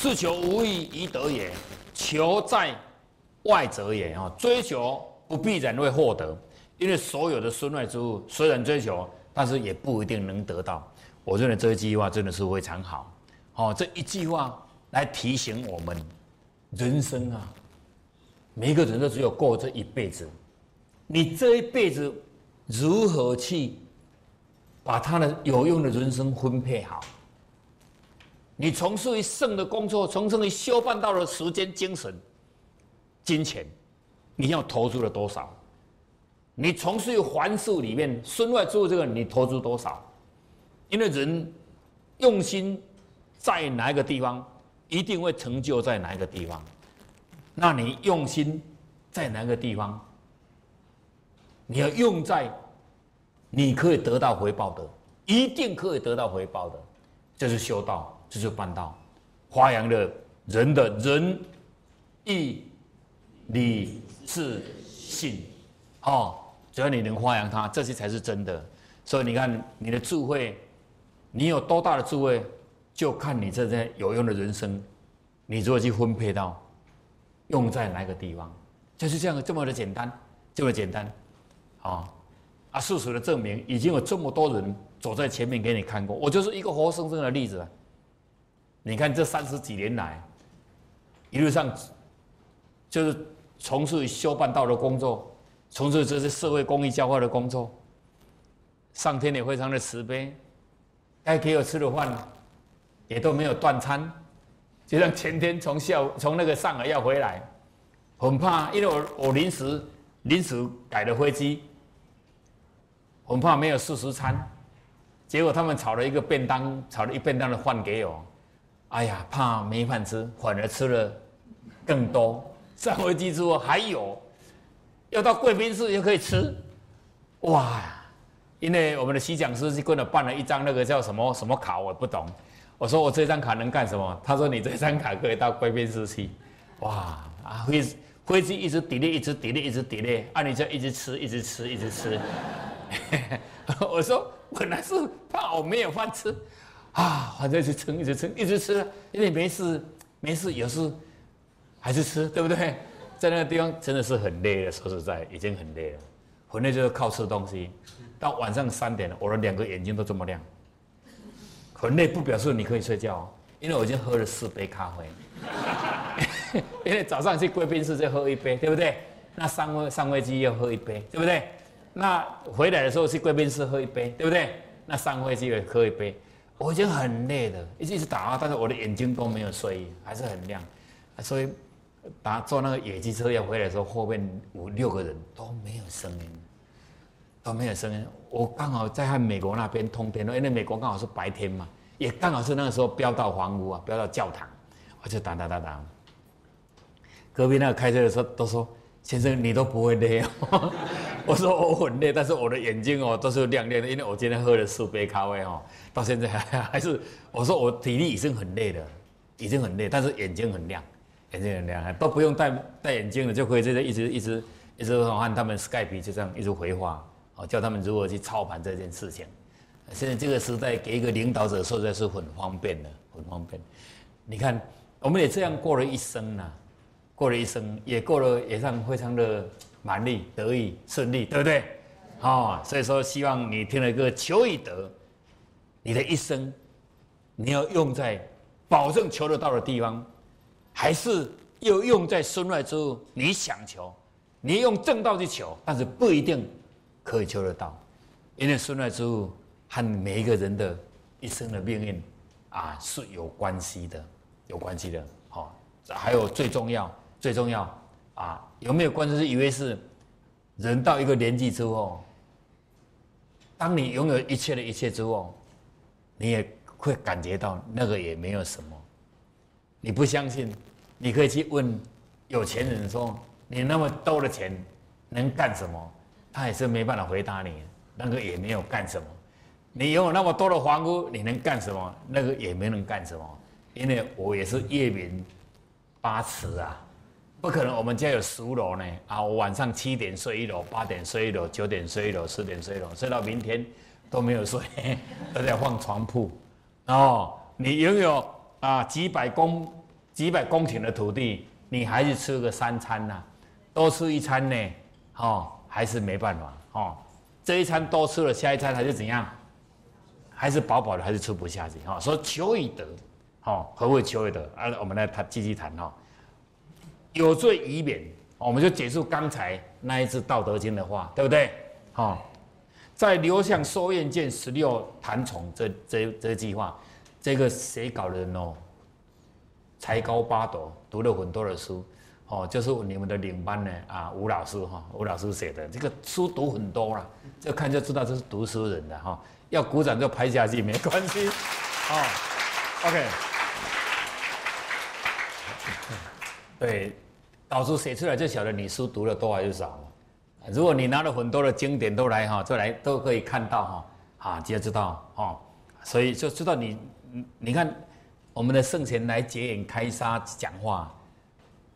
是求无益宜得也，求在外者也啊！追求不必然会获得，因为所有的身外之物虽然追求，但是也不一定能得到。我认为这一句话真的是非常好，哦，这一句话来提醒我们，人生啊，每一个人都只有过这一辈子，你这一辈子如何去把他的有用的人生分配好？你从事于圣的工作，从事于修办道的时间、精神、金钱，你要投入了多少？你从事于环事里面，身外之物这个，你投入多少？因为人用心在哪一个地方，一定会成就在哪一个地方。那你用心在哪个地方，你要用在你可以得到回报的，一定可以得到回报的，这是修道。这就办到，发扬了人的仁义礼智信，哦，只要你能发扬它，这些才是真的。所以你看，你的智慧，你有多大的智慧，就看你这些有用的人生，你如何去分配到，用在哪个地方，就是这样这么的简单，这么简单，啊啊！事实的证明，已经有这么多人走在前面给你看过，我就是一个活生生的例子。你看这三十几年来，一路上就是从事修办道的工作，从事这些社会公益教化的工作。上天也非常的慈悲，该给我吃的饭也都没有断餐。就像前天从下午从那个上海要回来，很怕，因为我我临时临时改了飞机，很怕没有素食餐。结果他们炒了一个便当，炒了一便当的饭给我。哎呀，怕没饭吃，反而吃了更多。上回记住还有要到贵宾室也可以吃，哇！因为我们的西讲师去跟我办了一张那个叫什么什么卡，我不懂。我说我这张卡能干什么？他说你这张卡可以到贵宾室去。哇！啊，飞飞机一直 delay，一直 delay，一直 delay，啊，你就一直吃，一直吃，一直吃。我说本来是怕我没有饭吃。啊，反正是撑，一直撑，一直吃，因为没事，没事，有事还是吃，对不对？在那个地方真的是很累了，说实在，已经很累了，很累就是靠吃东西。到晚上三点了，我的两个眼睛都这么亮。很累不表示你可以睡觉，因为我已经喝了四杯咖啡。因为早上去贵宾室再喝一杯，对不对？那上位上位机要喝一杯，对不对？那回来的时候去贵宾室喝一杯，对不对？那上位机也喝一杯。我已经很累了，一直一直打啊，但是我的眼睛都没有睡，还是很亮。所以打坐那个野鸡车要回来的时候，后面五六个人都没有声音，都没有声音。我刚好在看美国那边通天，因为美国刚好是白天嘛，也刚好是那个时候飙到房屋啊，飙到教堂，我就打打打打。隔壁那个开车的时候都说：“先生，你都不会累哦。”我说我很累，但是我的眼睛哦都是亮亮的，因为我今天喝了四杯咖啡哦，到现在还 还是我说我体力已经很累了，已经很累，但是眼睛很亮，眼睛很亮，都不用戴戴眼镜了就可以在这一直一直一直和他们 Skype 就这样一直回话，哦，教他们如何去操盘这件事情。现在这个时代给一个领导者实在是很方便的，很方便。你看，我们也这样过了一生呐，过了一生也过了也算非常的。满利得意顺利，对不对？哦，所以说希望你听了一个求以得，你的一生你要用在保证求得到的地方，还是又用在身外之物？你想求，你用正道去求，但是不一定可以求得到，因为身外之物和每一个人的一生的命运啊是有关系的，有关系的。好，还有最重要，最重要。啊，有没有观众是以为是人到一个年纪之后，当你拥有一切的一切之后，你也会感觉到那个也没有什么。你不相信，你可以去问有钱人说：“你那么多的钱能干什么？”他也是没办法回答你，那个也没有干什么。你拥有那么多的房屋，你能干什么？那个也没能干什么。因为我也是夜明八尺啊。不可能，我们家有十五楼呢啊！我晚上七点睡一楼，八点睡一楼，九点睡一楼，十点睡一楼，睡到明天都没有睡，都在换床铺。哦，你拥有啊几百公几百公顷的土地，你还是吃个三餐呐，多吃一餐呢，哦，还是没办法哦。这一餐多吃了，下一餐还是怎样？还是饱饱的，还是吃不下去哈。说求以得，好，何谓求以得？啊，我们来谈，继续谈哈。有罪以免，我们就结束刚才那一次《道德经》的话，对不对？好，在刘向收院见十六坛宠这这这句话，这个谁搞的呢？才高八斗，读了很多的书，哦，就是你们的领班呢啊，吴老师哈，吴老师写的这个书读很多了，这看就知道这是读书人的哈。要鼓掌就拍下去，没关系。哦，OK。对，导师写出来就晓得你书读的多还是少如果你拿了很多的经典都来哈，都来都可以看到哈，啊，就知道哦。所以就知道你，你看我们的圣贤来结眼开沙讲话，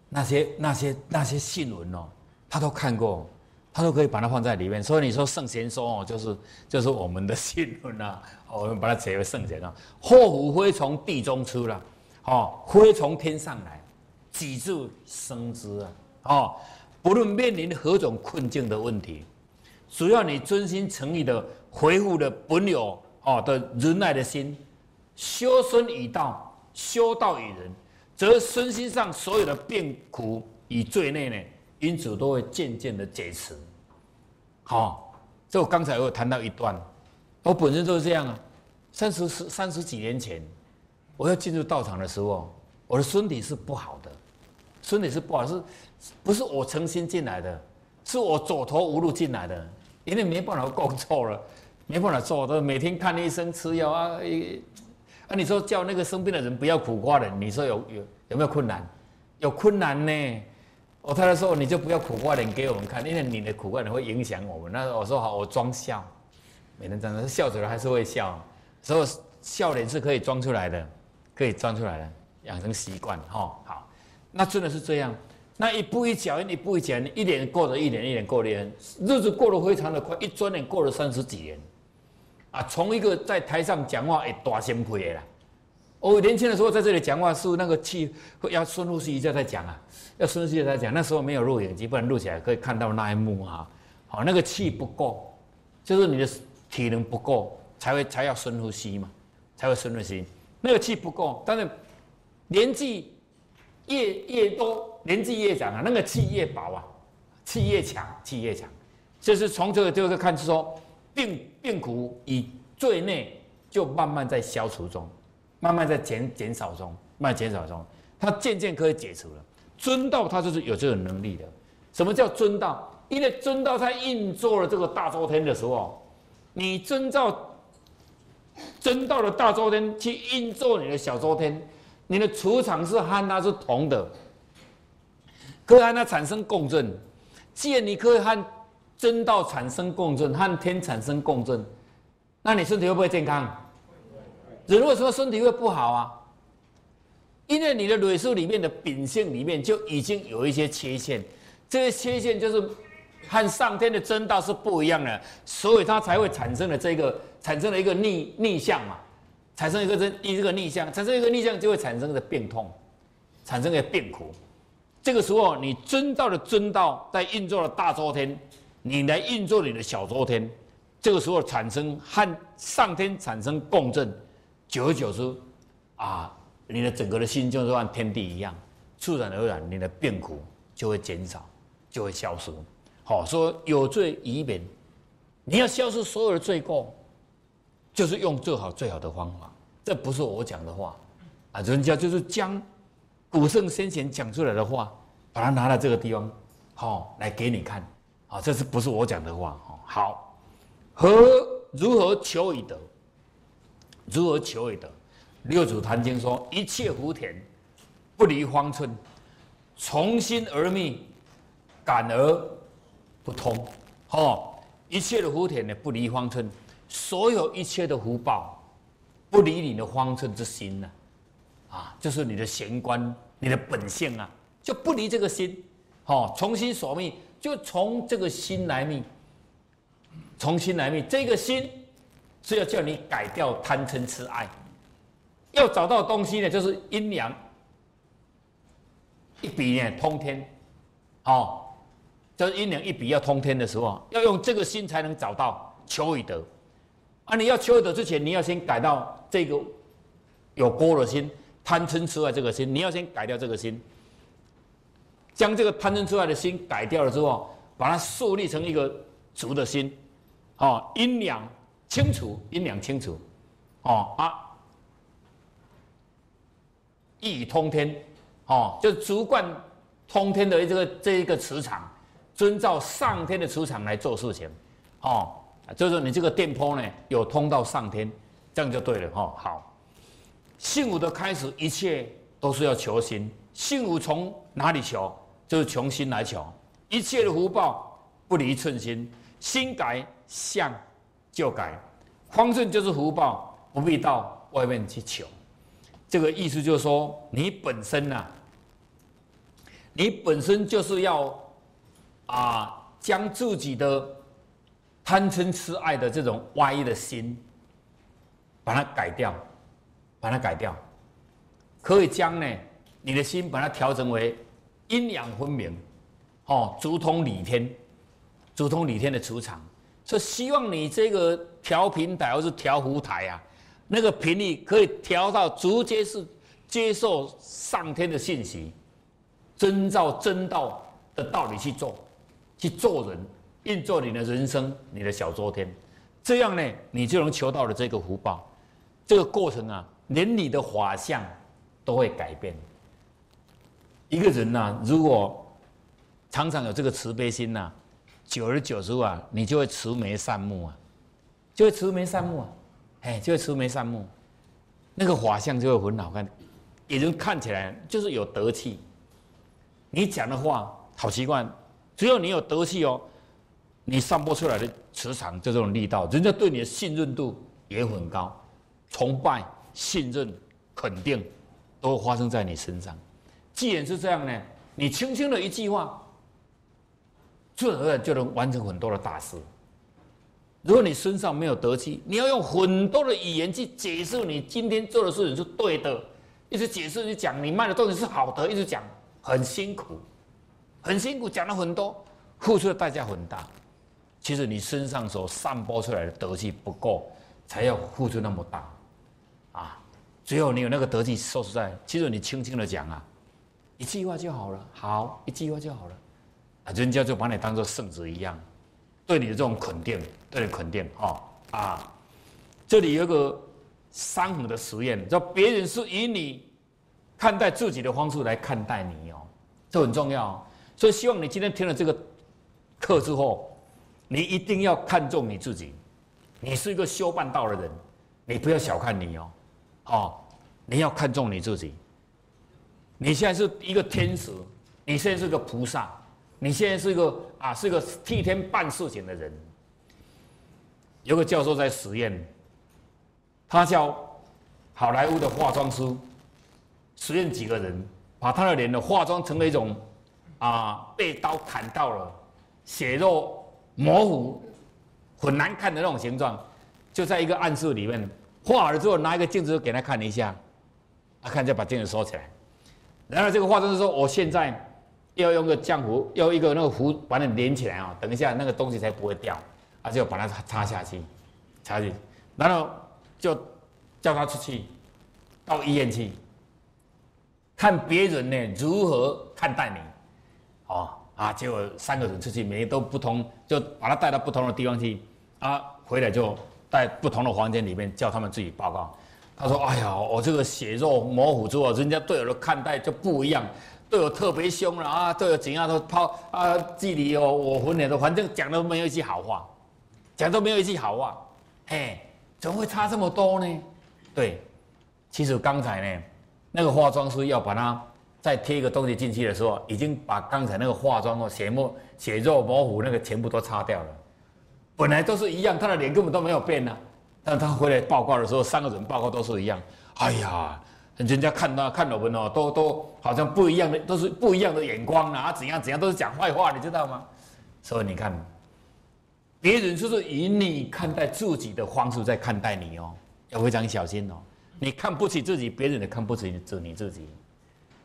那些那些那些信文哦，他都看过。他都可以把它放在里面，所以你说圣贤说哦，就是就是我们的信论啊，我们把它解为圣贤啊。祸福会从地中出了，哦，非从天上来，脊柱生枝啊，哦，不论面临何种困境的问题，只要你真心诚意的回复了本有哦的仁爱的心，修身以道，修道以仁，则身心上所有的病苦与罪孽呢。因此都会渐渐的解除。好，这我刚才我谈到一段，我本身就是这样啊。三十十三十几年前，我要进入道场的时候，我的身体是不好的，身体是不好，是不是我诚心进来的？是我走投无路进来的，因为没办法工作了，没办法做，都每天看医生吃药啊。啊，你说叫那个生病的人不要苦瓜脸，你说有有有没有困难？有困难呢。我太太说：“你就不要苦瓜脸给我们看，因为你的苦瓜脸会影响我们。”那我说好，我装笑，每天这样笑着还是会笑，所以笑脸是可以装出来的，可以装出来的，养成习惯哈。好，那真的是这样。那一步一脚印，一步一脚印，一年过着一年，一年过一年，日子过得非常的快，一转眼过了三十几年，啊，从一个在台上讲话会大声配的啦。我年轻的时候在这里讲话是那个气要深呼吸一下再讲啊。要深呼吸再讲，那时候没有录影机，不然录起来可以看到那一幕哈。好，那个气不够，就是你的体能不够，才会才要深呼吸嘛，才会深呼吸。那个气不够，但是年纪越越多，年纪越长啊，那个气越薄啊，气越强，气越强。就是从这个就是看出说，病病苦以罪孽就慢慢在消除中，慢慢在减减少中，慢慢减少中，它渐渐可以解除了。尊道它就是有这种能力的。什么叫尊道？因为尊道在运作了这个大周天的时候，你遵照真道的大周天去运作你的小周天，你的磁场是和它是同的，可以和它产生共振。既然你可以和真道产生共振，和天产生共振，那你身体会不会健康？人为什么身体会不好啊？因为你的蕊数里面的秉性里面就已经有一些缺陷，这些缺陷就是和上天的真道是不一样的，所以它才会产生了这个产生了一个逆逆向嘛，产生一个真一个逆向，产生一个逆向就会产生的病痛，产生的病苦。这个时候你真道的真道在运作了大周天，你来运作你的小周天，这个时候产生和上天产生共振，久而久之，啊。你的整个的心就是像天地一样，自然而然，你的病苦就会减少，就会消失。好，说有罪以免，你要消失所有的罪过，就是用最好最好的方法。这不是我讲的话，啊，人家就是将古圣先贤讲出来的话，把它拿到这个地方，好来给你看。啊，这是不是我讲的话？好，何如何求以得？如何求以得？六祖坛经说：“一切福田，不离方寸，从心而觅，感而不通。哦，一切的福田呢，不离方寸，所有一切的福报，不离你的方寸之心呢。啊，就是你的玄关，你的本性啊，就不离这个心。哦，重新所命，就从这个心来觅，从心来命，这个心是要叫你改掉贪嗔痴爱。”要找到东西呢，就是阴阳一笔呢通天，哦，就是阴阳一笔要通天的时候，要用这个心才能找到求以得。啊，你要求得之前，你要先改到这个有锅的心，贪嗔痴爱这个心，你要先改掉这个心，将这个贪嗔痴爱的心改掉了之后，把它树立成一个足的心，哦，阴阳清楚，阴阳清楚，哦啊，一通天，哦，就足贯通天的这个这一个磁场，遵照上天的磁场来做事情，哦。就是你这个电波呢，有通到上天，这样就对了哈。好，幸福的开始，一切都是要求心。幸福从哪里求？就是从心来求。一切的福报不离寸心，心改相就改。方正就是福报，不必到外面去求。这个意思就是说，你本身呐，你本身就是要啊，将自己的。贪嗔痴爱的这种歪的心，把它改掉，把它改掉，可以将呢你的心把它调整为阴阳分明，哦，足通理天，足通理天的磁场，所以希望你这个调频台或是调伏台啊，那个频率可以调到直接是接受上天的信息，遵照真道的道理去做，去做人。运作你的人生，你的小昨天，这样呢，你就能求到了这个福报。这个过程啊，连你的法相都会改变。一个人呐，如果常常有这个慈悲心呐，久而久之啊，你就会慈眉善目啊，就会慈眉善目啊，哎，就会慈眉善目，那个法相就会很好看，也就看起来就是有德气。你讲的话好习惯，只有你有德气哦。你散播出来的磁场就这种力道，人家对你的信任度也很高，崇拜、信任、肯定，都发生在你身上。既然是这样呢，你轻轻的一句话，自然而然就能完成很多的大事。如果你身上没有德气，你要用很多的语言去解释你今天做的事情是对的，一直解释、去讲你卖的东西是好的，一直讲很辛苦，很辛苦，讲了很多，付出的代价很大。其实你身上所散播出来的德气不够，才要付出那么大，啊！只有你有那个德气，说实在，其实你轻轻的讲啊，一句话就好了，好，一句话就好了，啊，人家就把你当做圣子一样，对你的这种肯定，对你肯定，哦，啊！这里有个三横的实验，叫别人是以你看待自己的方式来看待你哦，这很重要，所以希望你今天听了这个课之后。你一定要看重你自己，你是一个修半道的人，你不要小看你哦，哦，你要看重你自己。你现在是一个天使，你现在是个菩萨，你现在是一个啊，是个替天办事情的人。有个教授在实验，他叫好莱坞的化妆师，实验几个人，把他的脸呢化妆成了一种啊被刀砍到了血肉。模糊、很难看的那种形状，就在一个暗室里面画好了之后，拿一个镜子给他看一下，他看就把镜子收起来。然后这个化妆师说：“我现在要用个浆糊，要一个那个糊把它连起来啊，等一下那个东西才不会掉。”他就把它插下去，插去，然后就叫他出去到医院去，看别人呢如何看待你，哦。啊，结果三个人出去，每个都不同，就把他带到不同的地方去。啊，回来就在不同的房间里面叫他们自己报告。他说：“哎呀，我这个血肉模糊之后，人家队友的看待就不一样，对我特别凶了啊，对我怎样都抛啊，距离哦，我昏脸的，反正讲都没有一句好话，讲都没有一句好话。嘿，怎么会差这么多呢？对，其实刚才呢，那个化妆师要把他。”再贴一个东西进去的时候，已经把刚才那个化妆哦血墨血肉模糊那个全部都擦掉了。本来都是一样，他的脸根本都没有变呢。但他回来报告的时候，三个人报告都是一样。哎呀，人家看他看我们哦，都都好像不一样的，都是不一样的眼光啊，怎样怎样都是讲坏话，你知道吗？所以你看，别人就是以你看待自己的方式在看待你哦，要非常小心哦。你看不起自己，别人也看不起你自你自己。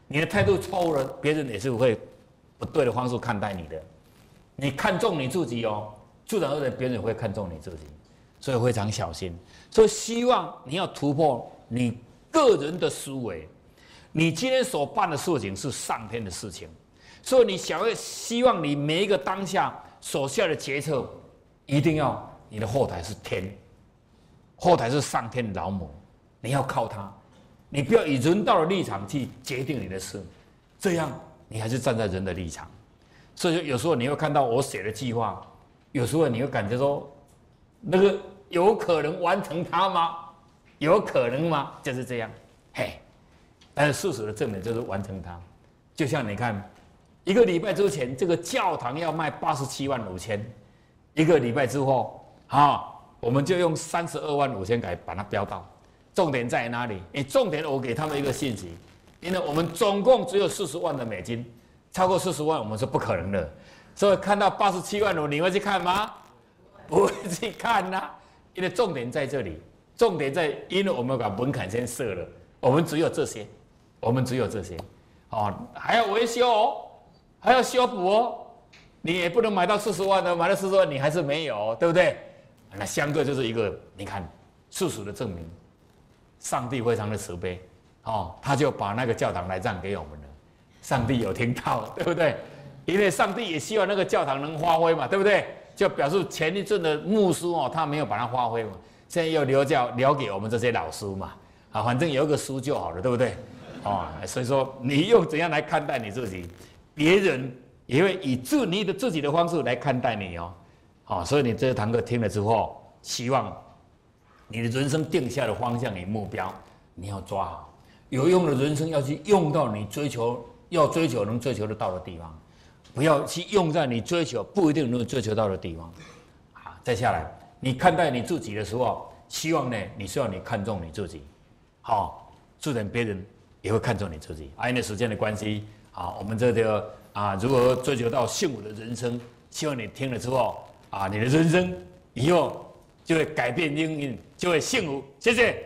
你的态度错误了，别人也是会不对的方式看待你的。你看重你自己哦，自然而然别人也会看重你自己，所以非常小心。所以希望你要突破你个人的思维，你今天所办的事情是上天的事情，所以你想要希望你每一个当下所下的决策，一定要你的后台是天，后台是上天的老母，你要靠他，你不要以人道的立场去决定你的事，这样你还是站在人的立场。所以有时候你会看到我写的计划，有时候你会感觉说，那个有可能完成它吗？有可能吗？就是这样，嘿。但是事实的证明就是完成它。就像你看，一个礼拜之前这个教堂要卖八十七万五千，一个礼拜之后啊，我们就用三十二万五千改把它标到。重点在哪里？你，重点我给他们一个信息，因为我们总共只有四十万的美金。超过四十万，我们是不可能的。所以看到八十七万五，你会去看吗？不会去看呐，因为重点在这里，重点在，因为我们把门槛先设了，我们只有这些，我们只有这些，哦，还要维修哦，还要修补哦，你也不能买到四十万的，买到四十万你还是没有，对不对？那相对就是一个，你看事实的证明，上帝非常的慈悲，哦，他就把那个教堂来让给我们了。上帝有听到，对不对？因为上帝也希望那个教堂能发挥嘛，对不对？就表示前一阵的牧师哦，他没有把它发挥嘛，现在又留教留给我们这些老师嘛，啊，反正有一个书就好了，对不对？啊，所以说你用怎样来看待你自己，别人也会以自你的自己的方式来看待你哦，好，所以你这堂课听了之后，希望你的人生定下的方向与目标，你要抓好，有用的人生要去用到你追求。要追求能追求得到的地方，不要去用在你追求不一定能追求到的地方。好，再下来，你看待你自己的时候，希望呢，你希望你看重你自己，好，自然别人也会看重你自己。因为时间的关系，好，我们这个啊，如何追求到幸福的人生？希望你听了之后，啊，你的人生以后就会改变命运，就会幸福。谢谢。